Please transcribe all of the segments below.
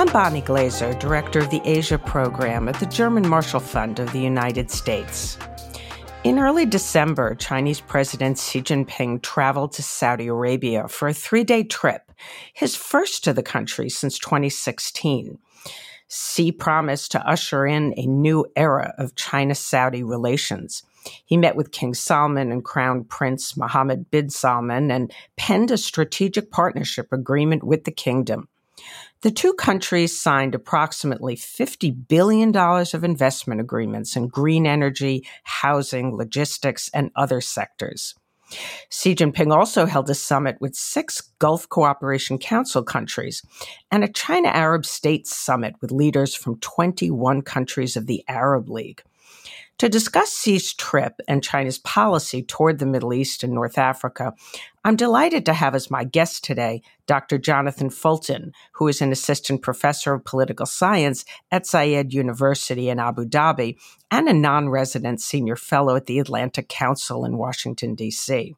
I'm Bonnie Glaser, Director of the Asia Program at the German Marshall Fund of the United States. In early December, Chinese President Xi Jinping traveled to Saudi Arabia for a three day trip, his first to the country since 2016. Xi promised to usher in a new era of China Saudi relations. He met with King Salman and Crown Prince Mohammed bin Salman and penned a strategic partnership agreement with the kingdom. The two countries signed approximately $50 billion of investment agreements in green energy, housing, logistics, and other sectors. Xi Jinping also held a summit with six Gulf Cooperation Council countries and a China Arab States summit with leaders from 21 countries of the Arab League. To discuss Xi's trip and China's policy toward the Middle East and North Africa, I'm delighted to have as my guest today Dr. Jonathan Fulton, who is an assistant professor of political science at Zayed University in Abu Dhabi and a non resident senior fellow at the Atlantic Council in Washington, D.C.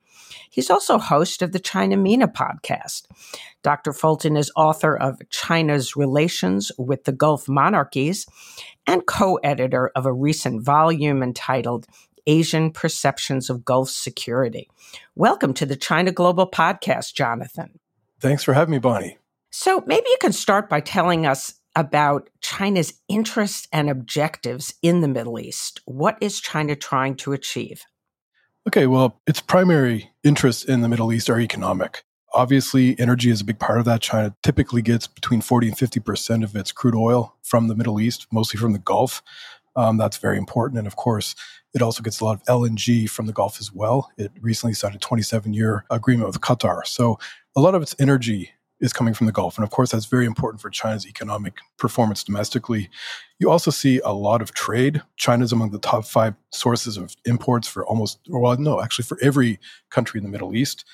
He's also host of the China MENA podcast. Dr. Fulton is author of China's Relations with the Gulf Monarchies and co editor of a recent volume entitled Asian Perceptions of Gulf Security. Welcome to the China Global Podcast, Jonathan. Thanks for having me, Bonnie. So, maybe you can start by telling us about China's interests and objectives in the Middle East. What is China trying to achieve? Okay, well, its primary interests in the Middle East are economic. Obviously, energy is a big part of that. China typically gets between 40 and 50% of its crude oil from the Middle East, mostly from the Gulf. Um, that's very important. And of course, it also gets a lot of LNG from the Gulf as well. It recently signed a 27 year agreement with Qatar. So a lot of its energy is coming from the Gulf. And of course, that's very important for China's economic performance domestically. You also see a lot of trade. China's among the top five sources of imports for almost, well, no, actually for every country in the Middle East.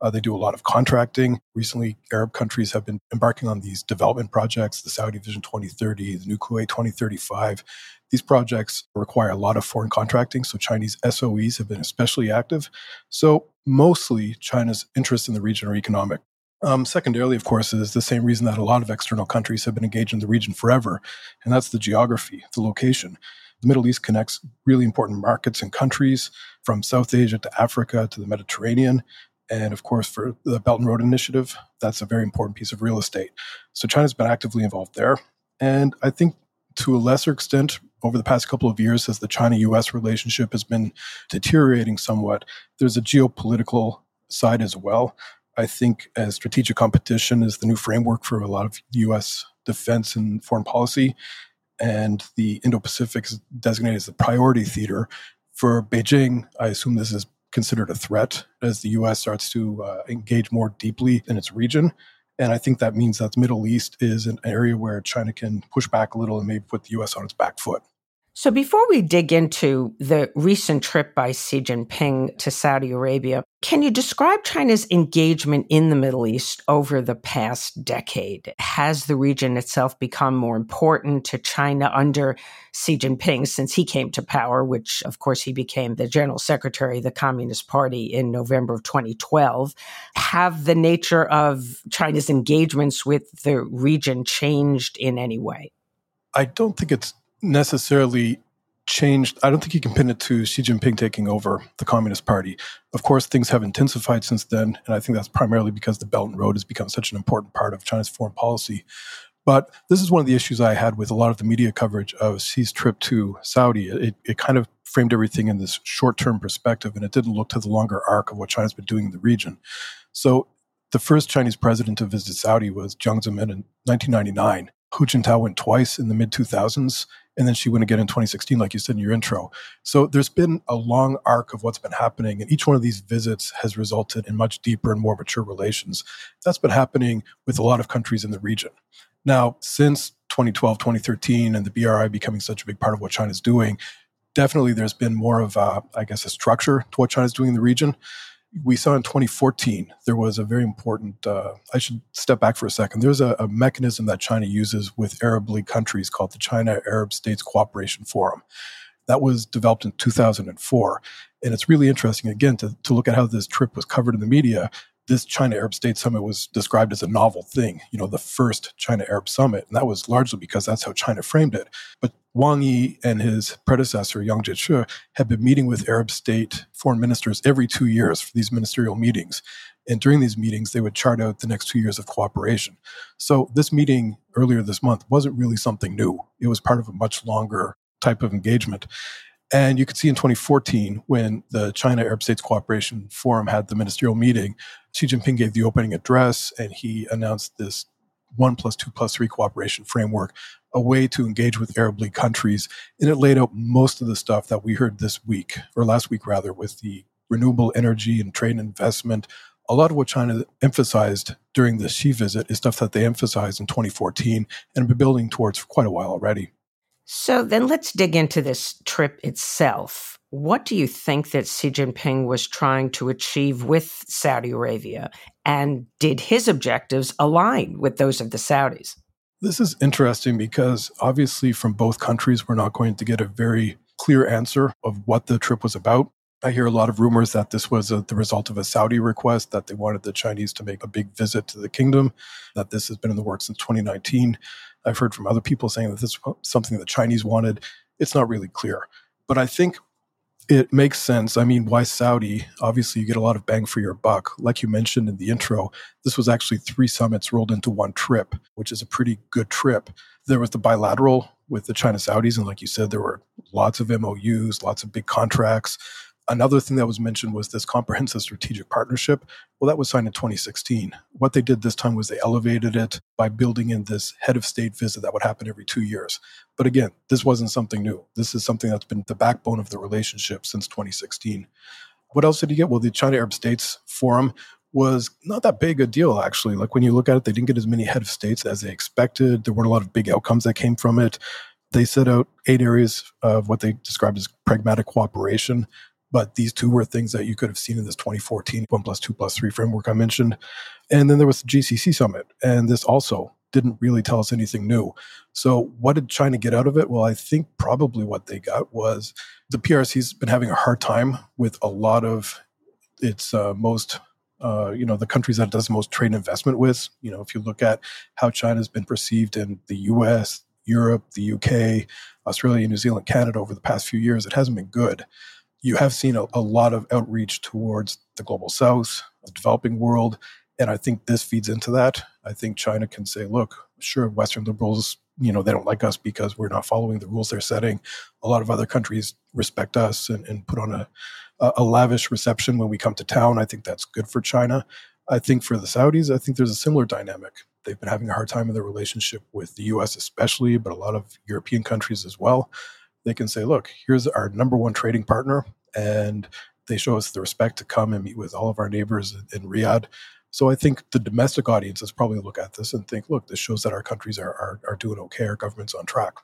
Uh, they do a lot of contracting. Recently, Arab countries have been embarking on these development projects, the Saudi Vision 2030, the New Kuwait 2035. These projects require a lot of foreign contracting, so Chinese SOEs have been especially active. So, mostly China's interests in the region are economic. Um, secondarily, of course, is the same reason that a lot of external countries have been engaged in the region forever, and that's the geography, the location. The Middle East connects really important markets and countries from South Asia to Africa to the Mediterranean. And of course, for the Belt and Road Initiative, that's a very important piece of real estate. So China's been actively involved there. And I think to a lesser extent, over the past couple of years, as the China US relationship has been deteriorating somewhat, there's a geopolitical side as well. I think as strategic competition is the new framework for a lot of US defense and foreign policy. And the Indo Pacific is designated as the priority theater. For Beijing, I assume this is considered a threat as the U.S. starts to uh, engage more deeply in its region. And I think that means that the Middle East is an area where China can push back a little and maybe put the U.S. on its back foot. So, before we dig into the recent trip by Xi Jinping to Saudi Arabia, can you describe China's engagement in the Middle East over the past decade? Has the region itself become more important to China under Xi Jinping since he came to power, which, of course, he became the general secretary of the Communist Party in November of 2012? Have the nature of China's engagements with the region changed in any way? I don't think it's necessarily changed. I don't think you can pin it to Xi Jinping taking over the Communist Party. Of course, things have intensified since then, and I think that's primarily because the Belt and Road has become such an important part of China's foreign policy. But this is one of the issues I had with a lot of the media coverage of Xi's trip to Saudi. It, it kind of framed everything in this short term perspective, and it didn't look to the longer arc of what China's been doing in the region. So, the first Chinese president to visit Saudi was Jiang Zemin in 1999. Hu Jintao went twice in the mid 2000s, and then Xi went again in 2016, like you said in your intro. So there's been a long arc of what's been happening, and each one of these visits has resulted in much deeper and more mature relations. That's been happening with a lot of countries in the region. Now, since 2012, 2013, and the BRI becoming such a big part of what China's doing, definitely there's been more of, a, I guess, a structure to what China's doing in the region we saw in 2014 there was a very important uh, i should step back for a second. There's a, a, mechanism that china uses with arab league countries called the china arab states cooperation forum. That was developed in 2004 and it's really interesting again to, to look at how this trip was covered in the media this China Arab State Summit was described as a novel thing, you know, the first China Arab Summit. And that was largely because that's how China framed it. But Wang Yi and his predecessor, Yang Jiechi, had been meeting with Arab state foreign ministers every two years for these ministerial meetings. And during these meetings, they would chart out the next two years of cooperation. So this meeting earlier this month wasn't really something new. It was part of a much longer type of engagement. And you could see in 2014, when the China Arab States Cooperation Forum had the ministerial meeting, Xi Jinping gave the opening address and he announced this one plus two plus three cooperation framework, a way to engage with Arab League countries. And it laid out most of the stuff that we heard this week, or last week rather, with the renewable energy and trade and investment. A lot of what China emphasized during the Xi visit is stuff that they emphasized in 2014 and have been building towards for quite a while already. So then let's dig into this trip itself. What do you think that Xi Jinping was trying to achieve with Saudi Arabia? And did his objectives align with those of the Saudis? This is interesting because obviously, from both countries, we're not going to get a very clear answer of what the trip was about. I hear a lot of rumors that this was a, the result of a Saudi request, that they wanted the Chinese to make a big visit to the kingdom, that this has been in the works since 2019. I've heard from other people saying that this is something the Chinese wanted. It's not really clear. But I think it makes sense. I mean, why Saudi? Obviously, you get a lot of bang for your buck. Like you mentioned in the intro, this was actually three summits rolled into one trip, which is a pretty good trip. There was the bilateral with the China Saudis. And like you said, there were lots of MOUs, lots of big contracts. Another thing that was mentioned was this comprehensive strategic partnership. Well, that was signed in 2016. What they did this time was they elevated it by building in this head of state visit that would happen every two years. But again, this wasn't something new. This is something that's been the backbone of the relationship since 2016. What else did you get? Well, the China Arab States Forum was not that big a deal, actually. Like when you look at it, they didn't get as many head of states as they expected. There weren't a lot of big outcomes that came from it. They set out eight areas of what they described as pragmatic cooperation. But these two were things that you could have seen in this 2014 one plus two plus three framework I mentioned. And then there was the GCC summit. And this also didn't really tell us anything new. So, what did China get out of it? Well, I think probably what they got was the PRC's been having a hard time with a lot of its uh, most, uh, you know, the countries that it does most trade investment with. You know, if you look at how China's been perceived in the US, Europe, the UK, Australia, New Zealand, Canada over the past few years, it hasn't been good you have seen a, a, lot of outreach towards the global south, the developing world. And I think this feeds into that. I think China can say, look, sure, Western liberals, you know, they don't like us because we're not following the rules they're setting. A lot of other countries respect us and, and put on a, a lavish reception when we come to town. I think that's good for China. I think for the Saudis, I think there's a similar dynamic. They've been having a hard time in their relationship with the US, especially, but a lot of European countries as well they can say, look, here's our number one trading partner. And they show us the respect to come and meet with all of our neighbors in Riyadh. So I think the domestic audiences probably look at this and think, look, this shows that our countries are, are, are doing okay, our government's on track.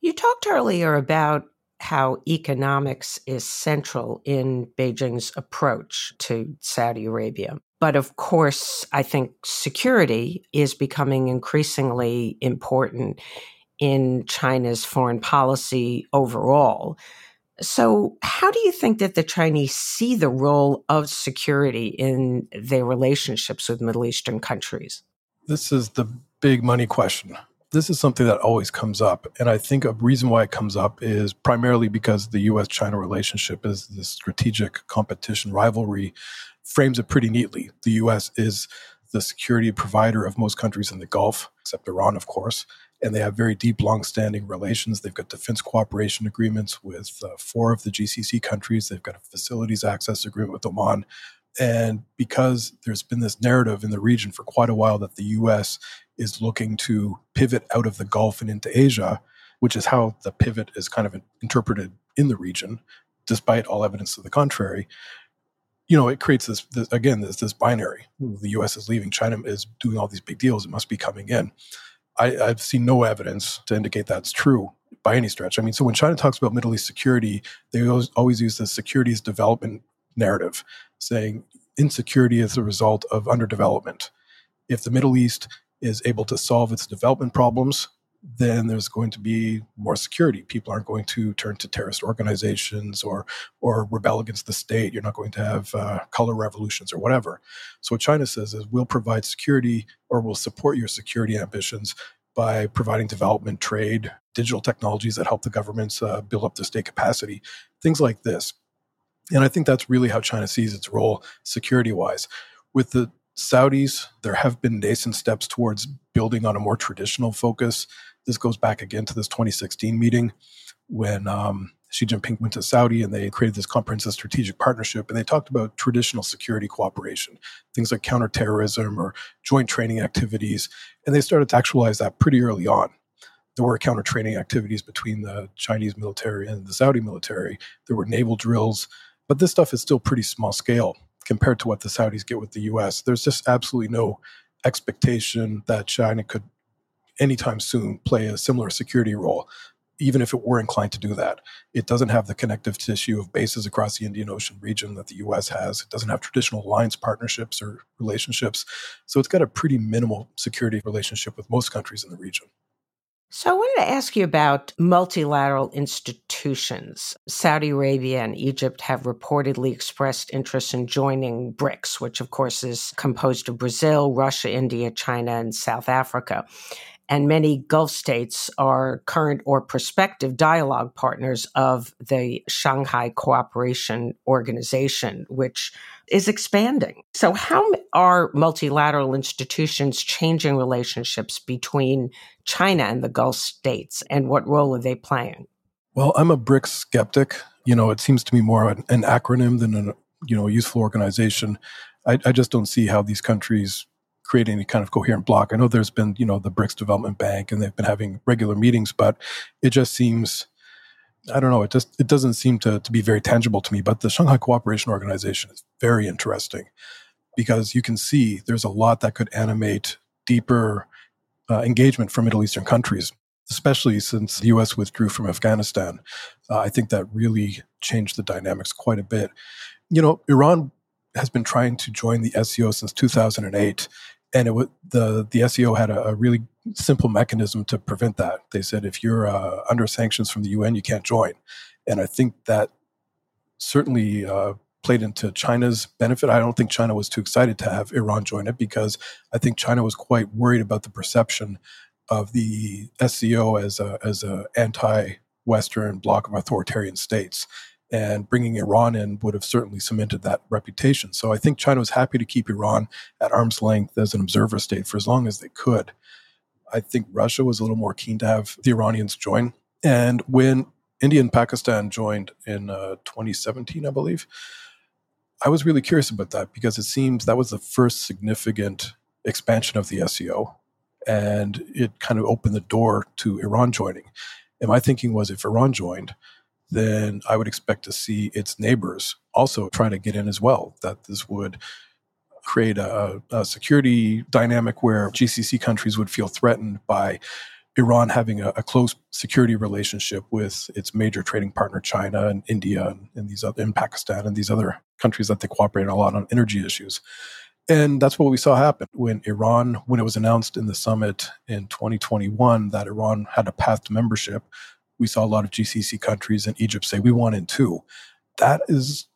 You talked earlier about how economics is central in Beijing's approach to Saudi Arabia. But of course, I think security is becoming increasingly important in China's foreign policy overall. So, how do you think that the Chinese see the role of security in their relationships with Middle Eastern countries? This is the big money question. This is something that always comes up. And I think a reason why it comes up is primarily because the US China relationship is this strategic competition rivalry frames it pretty neatly. The US is the security provider of most countries in the Gulf, except Iran, of course and they have very deep, long-standing relations. They've got defense cooperation agreements with uh, four of the GCC countries. They've got a facilities access agreement with Oman. And because there's been this narrative in the region for quite a while that the U.S. is looking to pivot out of the Gulf and into Asia, which is how the pivot is kind of interpreted in the region, despite all evidence to the contrary. You know, it creates this, this again, this, this binary. The U.S. is leaving, China is doing all these big deals. It must be coming in. I, I've seen no evidence to indicate that's true by any stretch. I mean, so when China talks about Middle East security, they always, always use the securities development narrative, saying insecurity is a result of underdevelopment. If the Middle East is able to solve its development problems, then there's going to be more security. People aren't going to turn to terrorist organizations or or rebel against the state. You're not going to have uh, color revolutions or whatever. So what China says is we'll provide security or we'll support your security ambitions by providing development, trade, digital technologies that help the governments uh, build up their state capacity, things like this. And I think that's really how China sees its role security wise. With the Saudis, there have been nascent steps towards building on a more traditional focus. This goes back again to this 2016 meeting when um, Xi Jinping went to Saudi and they created this comprehensive strategic partnership. And they talked about traditional security cooperation, things like counterterrorism or joint training activities. And they started to actualize that pretty early on. There were counter training activities between the Chinese military and the Saudi military. There were naval drills, but this stuff is still pretty small scale compared to what the Saudis get with the US. There's just absolutely no expectation that China could anytime soon play a similar security role, even if it were inclined to do that. It doesn't have the connective tissue of bases across the Indian Ocean region that the US has. It doesn't have traditional alliance partnerships or relationships. So it's got a pretty minimal security relationship with most countries in the region. So I wanted to ask you about multilateral institutions. Saudi Arabia and Egypt have reportedly expressed interest in joining BRICS, which of course is composed of Brazil, Russia, India, China, and South Africa and many Gulf states are current or prospective dialogue partners of the Shanghai Cooperation Organization, which is expanding. So, how are multilateral institutions changing relationships between China and the Gulf states, and what role are they playing? Well, I'm a BRICS skeptic. You know, it seems to me more an, an acronym than a you know useful organization. I, I just don't see how these countries create any kind of coherent block. I know there's been, you know, the BRICS Development Bank and they've been having regular meetings, but it just seems I don't know, it just it doesn't seem to, to be very tangible to me. But the Shanghai Cooperation Organization is very interesting because you can see there's a lot that could animate deeper uh, engagement from Middle Eastern countries, especially since the U.S. withdrew from Afghanistan. Uh, I think that really changed the dynamics quite a bit. You know, Iran has been trying to join the SCO since 2008, and it was the the SCO had a, a, really simple mechanism to prevent that. They said if you're uh, under sanctions from the UN, you can't join, and I think that certainly uh, played into China's benefit. I don't think China was too excited to have Iran join it because I think China was quite worried about the perception of the SCO as a as a anti-Western bloc of authoritarian states and bringing Iran in would have certainly cemented that reputation. So I think China was happy to keep Iran at arm's length as an observer state for as long as they could. I think Russia was a little more keen to have the Iranians join. And when India and Pakistan joined in uh, 2017, I believe, I was really curious about that because it seems that was the first significant expansion of the SCO. And it kind of opened the door to Iran joining. And my thinking was if Iran joined, then I would expect to see its neighbors also trying to get in as well. That this would create a, a, security dynamic where GCC countries would feel threatened by Iran having a, a, close security relationship with its major trading partner China and India and, and these other in Pakistan and these other countries that they cooperate a lot on energy issues. And that's what we saw happen when Iran, when it was announced in the summit in 2021 that Iran had a path to membership, we saw a lot of GCC countries and Egypt say we want in too. That is,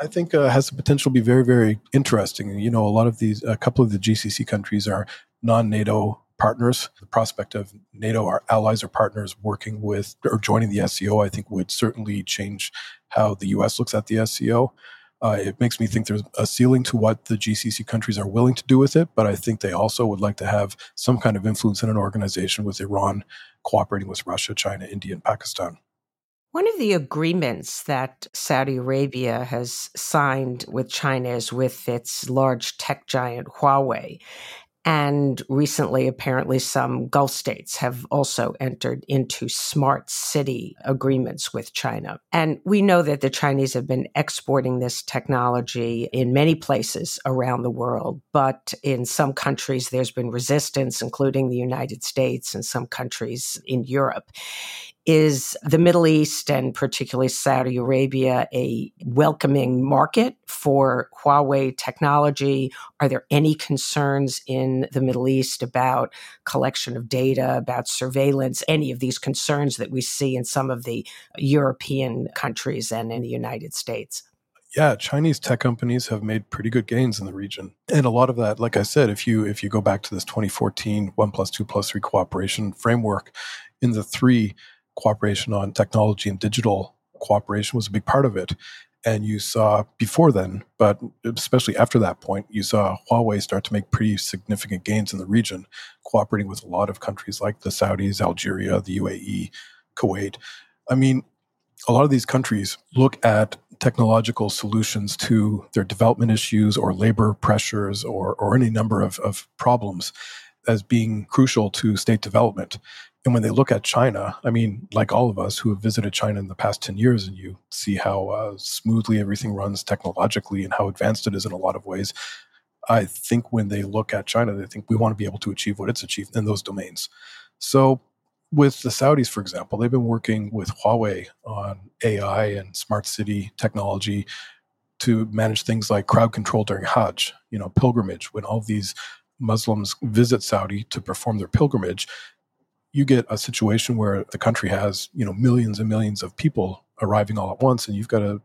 I think, uh, has the potential to be very, very interesting. You know, a lot of these, a couple of the GCC countries are non-NATO partners. The prospect of NATO, our allies or partners, working with or joining the SCO, I think, would certainly change how the U.S. looks at the SCO. Uh, it makes me think there's a ceiling to what the GCC countries are willing to do with it, but I think they also would like to have some kind of influence in an organization with Iran cooperating with Russia, China, India, and Pakistan. One of the agreements that Saudi Arabia has signed with China is with its large tech giant Huawei. And recently, apparently, some Gulf states have also entered into smart city agreements with China. And we know that the Chinese have been exporting this technology in many places around the world. But in some countries, there's been resistance, including the United States and some countries in Europe. Is the Middle East and particularly Saudi Arabia a welcoming market for Huawei technology? Are there any concerns in the Middle East about collection of data, about surveillance, any of these concerns that we see in some of the European countries and in the United States? yeah, Chinese tech companies have made pretty good gains in the region. And a lot of that, like I said, if you if you go back to this 2014 one plus two plus three cooperation framework, in the three cooperation on technology and digital cooperation was a big part of it. And you saw before then, but especially after that point, you saw Huawei start to make pretty significant gains in the region, cooperating with a lot of countries like the Saudis, Algeria, the UAE, Kuwait. I mean, a lot of these countries look at technological solutions to their development issues or labor pressures or, or any number of, of problems as being crucial to state development. And when they look at China, I mean, like all of us who have visited China in the past 10 years and you see how uh, smoothly everything runs technologically and how advanced it is in a lot of ways, I think when they look at China, they think we want to be able to achieve what it's achieved in those domains. So, with the Saudis, for example, they've been working with Huawei on AI and smart city technology to manage things like crowd control during Hajj, you know, pilgrimage. When all these Muslims visit Saudi to perform their pilgrimage, you get a situation where the country has you know millions and millions of people arriving all at once and you've got a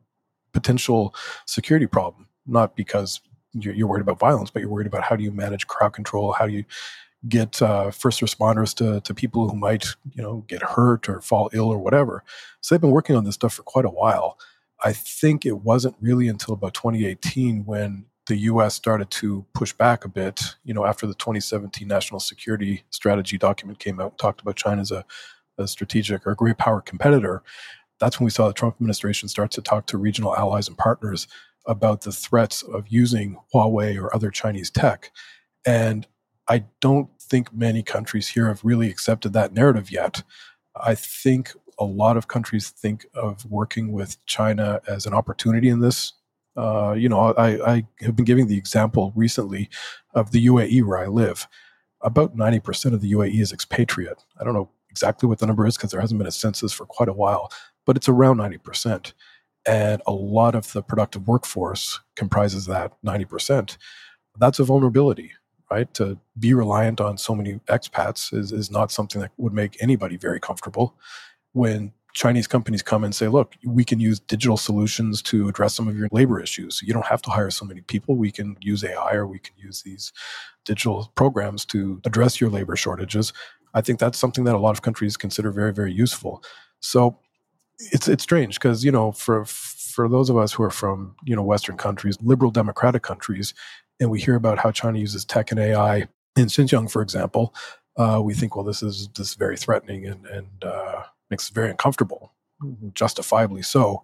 potential security problem not because you're, you're worried about violence but you're worried about how do you manage crowd control? How do you get uh, first responders to, to people who might you know get hurt or fall ill or whatever? So they've been working on this stuff for quite a while. I think it wasn't really until about 2018 when the U.S. started to push back a bit, you know, after the 2017 national security strategy document came out, and talked about China as a, a strategic or a great power competitor. That's when we saw the Trump administration start to talk to regional allies and partners about the threats of using Huawei or other Chinese tech. And I don't think many countries here have really accepted that narrative yet. I think a lot of countries think of working with China as an opportunity in this uh, you know, I, I have been giving the example recently of the UAE where I live. About 90% of the UAE is expatriate. I don't know exactly what the number is because there hasn't been a census for quite a while, but it's around 90%. And a lot of the productive workforce comprises that 90%. That's a vulnerability, right? To be reliant on so many expats is, is not something that would make anybody very comfortable. When Chinese companies come and say, look, we can use digital solutions to address some of your labor issues. You don't have to hire so many people. We can use AI or we can use these digital programs to address your labor shortages. I think that's something that a lot of countries consider very, very useful. So it's it's strange because you know for for those of us who are from you know Western countries, liberal democratic countries, and we hear about how China uses tech and AI in Xinjiang, for example, uh, we think, well, this is this is very threatening and and uh, makes it very uncomfortable, justifiably so.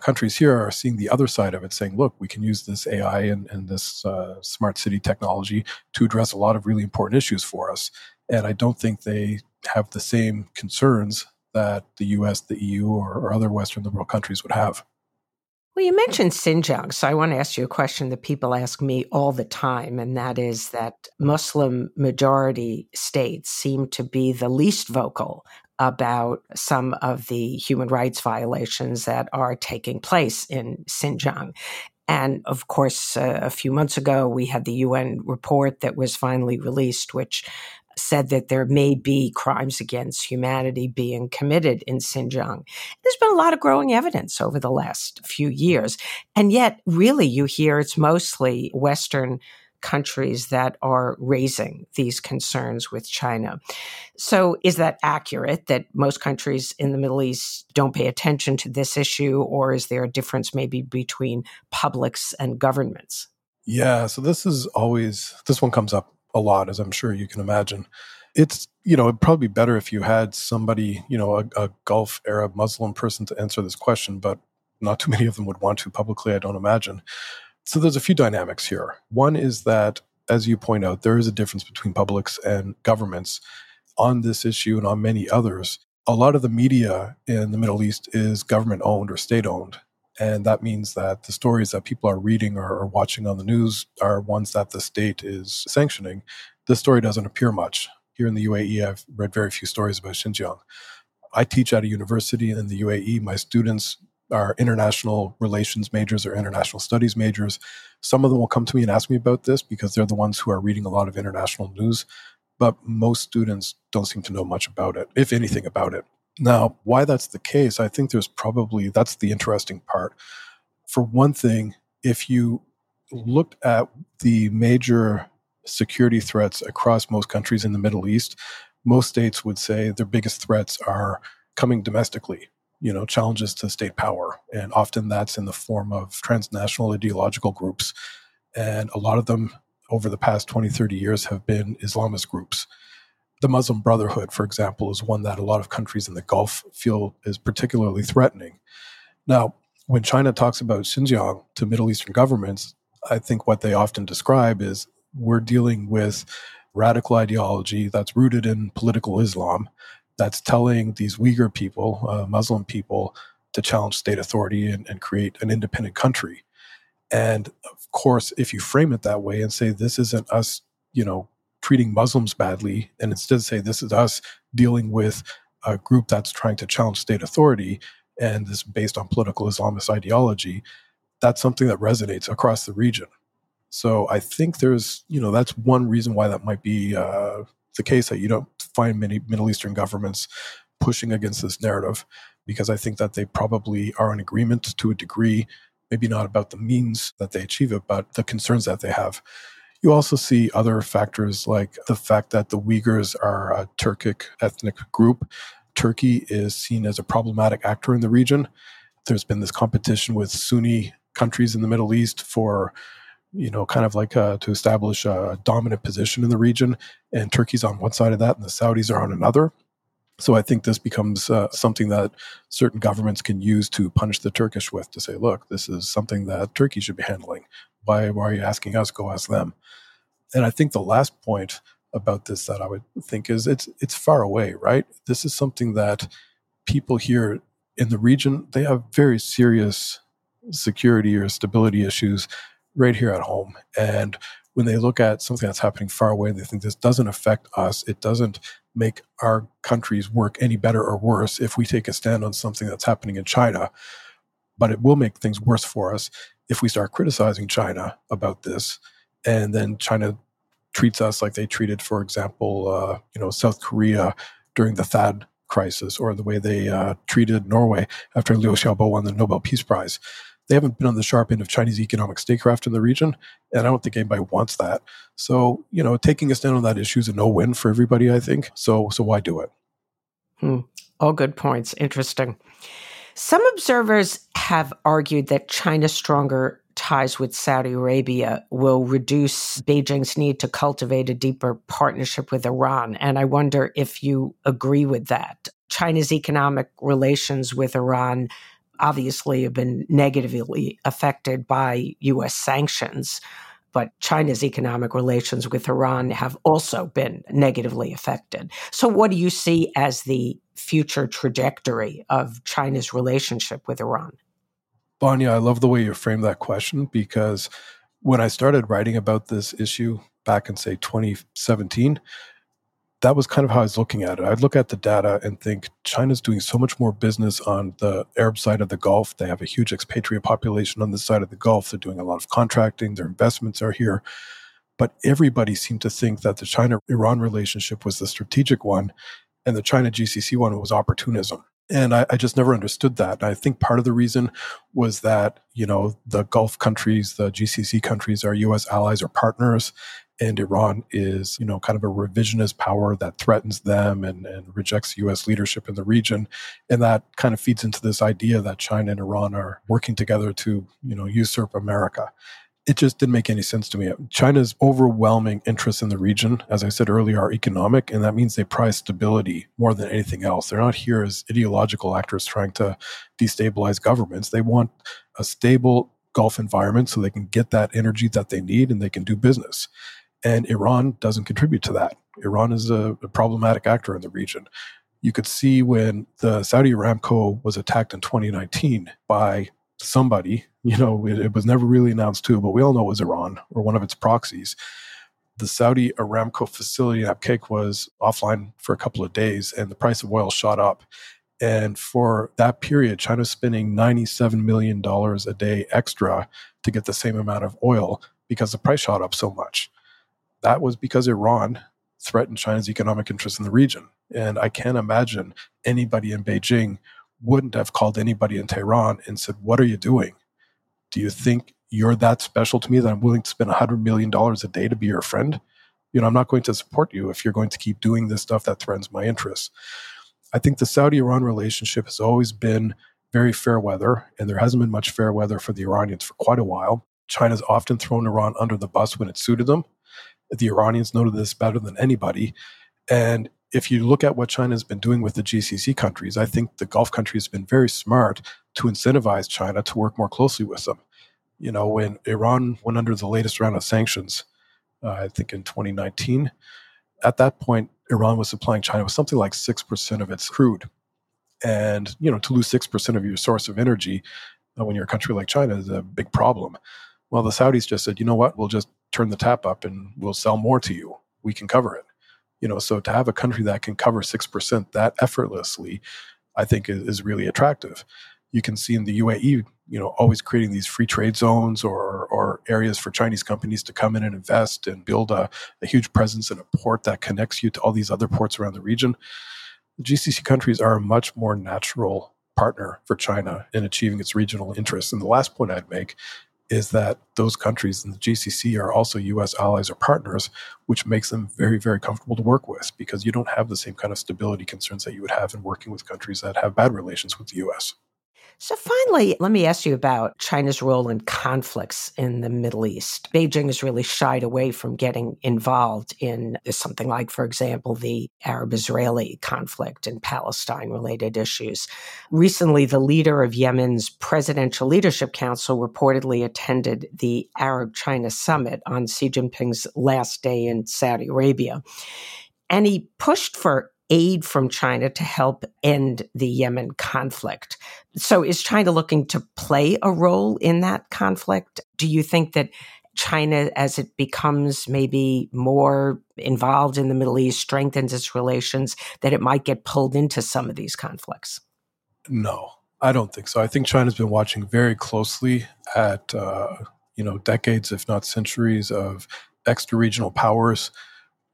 Countries here are seeing the other side of it, saying, look, we can use this AI and, and this uh, smart city technology to address a lot of really important issues for us. And I don't think they have the same concerns that the US, the EU, or, or other Western liberal countries would have. Well, you mentioned Xinjiang, so I want to ask you a question that people ask me all the time, and that is that Muslim majority states seem to be the least vocal about some of the human rights violations that are taking place in Xinjiang. And of course, uh, a few months ago, we had the UN report that was finally released, which said that there may be crimes against humanity being committed in Xinjiang. There's been a lot of growing evidence over the last few years. And yet, really, you hear it's mostly Western countries that are raising these concerns with China. So, is that accurate that most countries in the Middle East don't pay attention to this issue, or is there a difference maybe between publics and governments? Yeah, so this is always, this one comes up a lot, as I'm sure you can imagine. It's, you know, it'd probably be better if you had somebody, you know, a, a Gulf Arab Muslim person to answer this question, but not too many of them would want to publicly, I don't imagine. So there's a few dynamics here. One is that, as you point out, there is a difference between publics and governments on this issue and on many others. A lot of the media in the Middle East is government owned or state owned. And that means that the stories that people are reading or, watching on the news are ones that the state is sanctioning. This story doesn't appear much. Here in the UAE, I've read very few stories about Xinjiang. I teach at a university in the UAE. My students are international relations majors or international studies majors. Some of them will come to me and ask me about this because they're the ones who are reading a lot of international news. But most students don't seem to know much about it, if anything about it. Now, why that's the case, I think there's probably that's the interesting part. For one thing, if you looked at the major security threats across most countries in the Middle East, most states would say their biggest threats are coming domestically, you know, challenges to state power. And often that's in the form of transnational ideological groups. And a lot of them over the past 20, 30 years have been Islamist groups. The Muslim Brotherhood, for example, is one that a lot of countries in the Gulf feel is particularly threatening. Now, when China talks about Xinjiang to Middle Eastern governments, I think what they often describe is we're dealing with radical ideology that's rooted in political Islam that's telling these Uyghur people, uh, Muslim people, to challenge state authority and, and create an independent country. And of course, if you frame it that way and say this isn't us, you know, treating Muslims badly, and instead say this is us dealing with a group that's trying to challenge state authority and this based on political Islamist ideology, that's something that resonates across the region. So I think there's, you know, that's one reason why that might be uh, the case that you don't find many Middle Eastern governments pushing against this narrative, because I think that they probably are in agreement to a degree, maybe not about the means that they achieve it, but the concerns that they have. You also see other factors like the fact that the Uyghurs are a Turkic ethnic group. Turkey is seen as a problematic actor in the region. There's been this competition with Sunni countries in the Middle East for you know, kind of like uh, to establish a dominant position in the region. And Turkey's on one side of that, and the Saudis are on another. So I think this becomes uh, something that certain governments can use to punish the Turkish with to say, look, this is something that Turkey should be handling. Why, why are you asking us? Go ask them. And I think the last point about this that I would think is it's it's far away, right? This is something that people here in the region they have very serious security or stability issues right here at home. And when they look at something that's happening far away, they think this doesn't affect us. It doesn't make our countries work any better or worse if we take a stand on something that's happening in China. But it will make things worse for us if we start criticizing China about this. And then China treats us like they treated, for example, uh, you know, South Korea during the THAAD crisis, or the way they uh, treated Norway after Liu Xiaobo won the Nobel Peace Prize they haven't been on the sharp end of Chinese economic statecraft in the region, and I don't think anybody wants that. So, you know, taking a stand on that issue is a no-win for everybody. I think so. So why do it? Hmm. All good points. Interesting. Some observers have argued that China's stronger ties with Saudi Arabia will reduce Beijing's need to cultivate a deeper partnership with Iran. And I wonder if you agree with that. China's economic relations with Iran obviously have been negatively affected by U.S. sanctions. But China's economic relations with Iran have also been negatively affected. So, what do you see as the future trajectory of China's relationship with Iran? Bonnie, I love the way you framed that question because when I started writing about this issue back in, say, 2017, that was kind of how I was looking at it. I'd look at the data and think China's doing so much more business on the Arab side of the Gulf. They have a huge expatriate population on this side of the Gulf. They're doing a lot of contracting, their investments are here. But everybody seemed to think that the China Iran relationship was the strategic one and the China GCC one was opportunism. And I, I, just never understood that. And I think part of the reason was that, you know, the Gulf countries, the GCC countries are US allies or partners and Iran is, you know, kind of a revisionist power that threatens them and, and rejects U.S. leadership in the region. And that kind of feeds into this idea that China and Iran are working together to, you know, usurp America. It just didn't make any sense to me. China's overwhelming interests in the region, as I said earlier, are economic, and that means they prize stability more than anything else. They're not here as ideological actors trying to destabilize governments. They want a stable Gulf environment so they can get that energy that they need and they can do business. And Iran doesn't contribute to that. Iran is a, a problematic actor in the region. You could see when the Saudi Aramco was attacked in 2019 by somebody, you know, it, it was never really announced to, but we all know it was Iran or one of its proxies the Saudi Aramco facility in Abqaiq was offline for a couple of days and the price of oil shot up. And for that period, China's spending $97 million a day extra to get the same amount of oil because the price shot up so much. That was because Iran threatened China's economic interests in the region. And I can't imagine anybody in Beijing wouldn't have called anybody in Tehran and said, What are you doing? Do you think you're that special to me that I'm willing to spend $100 million a day to be your friend? You know, I'm not going to support you if you're going to keep doing this stuff that threatens my interests. I think the Saudi Iran relationship has always been very fair weather, and there hasn't been much fair weather for the Iranians for quite a while. China's often thrown Iran under the bus when it suited them. The Iranians know this better than anybody. And if you look at what China's been doing with the GCC countries, I think the Gulf countries have been very smart to incentivize China to work more closely with them. You know, when Iran went under the latest round of sanctions, uh, I think in 2019, at that point, Iran was supplying China with something like 6% of its crude. And, you know, to lose 6% of your source of energy uh, when you're a country like China is a big problem. Well, the Saudis just said, you know what, we'll just turn the tap up and we'll sell more to you. We can cover it. You know, so to have a country that can cover 6% that effortlessly, I think is, is really attractive. You can see in the UAE, you know, always creating these free trade zones or, or areas for Chinese companies to come in and invest and build a, a huge presence in a port that connects you to all these other ports around the region. The GCC countries are a much more natural partner for China in achieving its regional interests. And the last point I'd make is that those countries in the GCC are also US allies or partners, which makes them very, very comfortable to work with because you don't have the same kind of stability concerns that you would have in working with countries that have bad relations with the US. So, finally, let me ask you about China's role in conflicts in the Middle East. Beijing has really shied away from getting involved in something like, for example, the Arab Israeli conflict and Palestine related issues. Recently, the leader of Yemen's Presidential Leadership Council reportedly attended the Arab China Summit on Xi Jinping's last day in Saudi Arabia. And he pushed for aid from China to help end the Yemen conflict. So is China looking to play a role in that conflict? Do you think that China, as it becomes maybe more involved in the Middle East, strengthens its relations, that it might get pulled into some of these conflicts? No, I don't think so. I think China's been watching very closely at, uh, you know, decades, if not centuries, of extra regional powers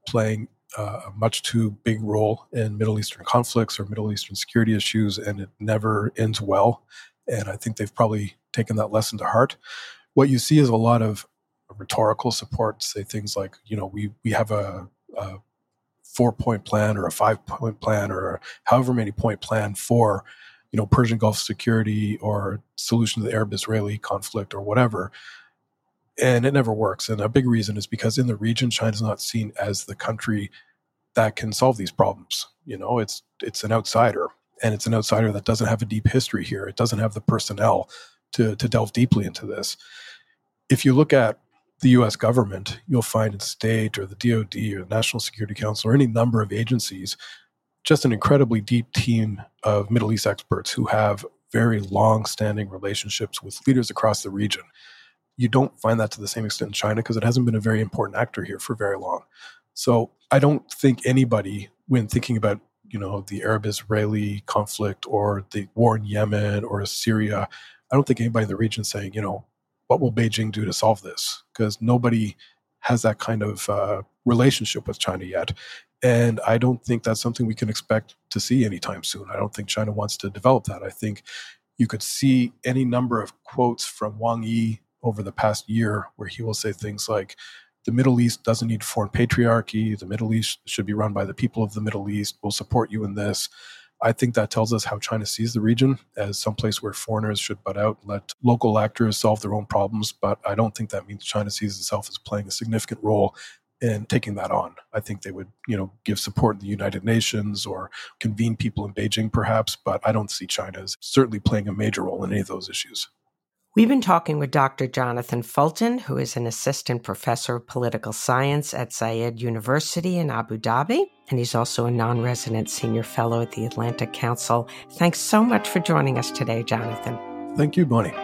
playing Uh, a much too big role in Middle Eastern conflicts or Middle Eastern security issues, and it never ends well. And I think they've probably taken that lesson to heart. What you see is a lot of rhetorical support, say things like, you know, we we have a, a four point plan or a five point plan or however many point plan for, you know, Persian Gulf security or solution to the Arab Israeli conflict or whatever and it never works. And a big reason is because in the region, China's not seen as the country that can solve these problems. You know, it's it's an outsider, and it's an outsider that doesn't have a deep history here. It doesn't have the personnel to to delve deeply into this. If you look at the U.S. government, you'll find in state or the DoD or the National Security Council or any number of agencies just an incredibly deep team of Middle East experts who have very long-standing relationships with leaders across the region you don't find that to the same extent in China because it hasn't been a very important actor here for very long. So I don't think anybody, when thinking about you know the Arab-Israeli conflict or the war in Yemen or Syria, I don't think anybody in the region saying, you know, what will Beijing do to solve this? Because nobody has that kind of uh, relationship with China yet. And I don't think that's something we can expect to see anytime soon. I don't think China wants to develop that. I think you could see any number of quotes from Wang Yi over the past year where he will say things like, the Middle East doesn't need foreign patriarchy. The Middle East should be run by the people of the Middle East. We'll support you in this. I think that tells us how China sees the region as someplace where foreigners should butt out, let local actors solve their own problems. But I don't think that means China sees itself as playing a significant role in taking that on. I think they would, you know, give support in the United Nations or convene people in Beijing, perhaps. But I don't see China as certainly playing a major role in any of those issues. We've been talking with Dr. Jonathan Fulton, who is an assistant professor of political science at Zayed University in Abu Dhabi, and he's also a non resident senior fellow at the Atlantic Council. Thanks so much for joining us today, Jonathan. Thank you, Bonnie.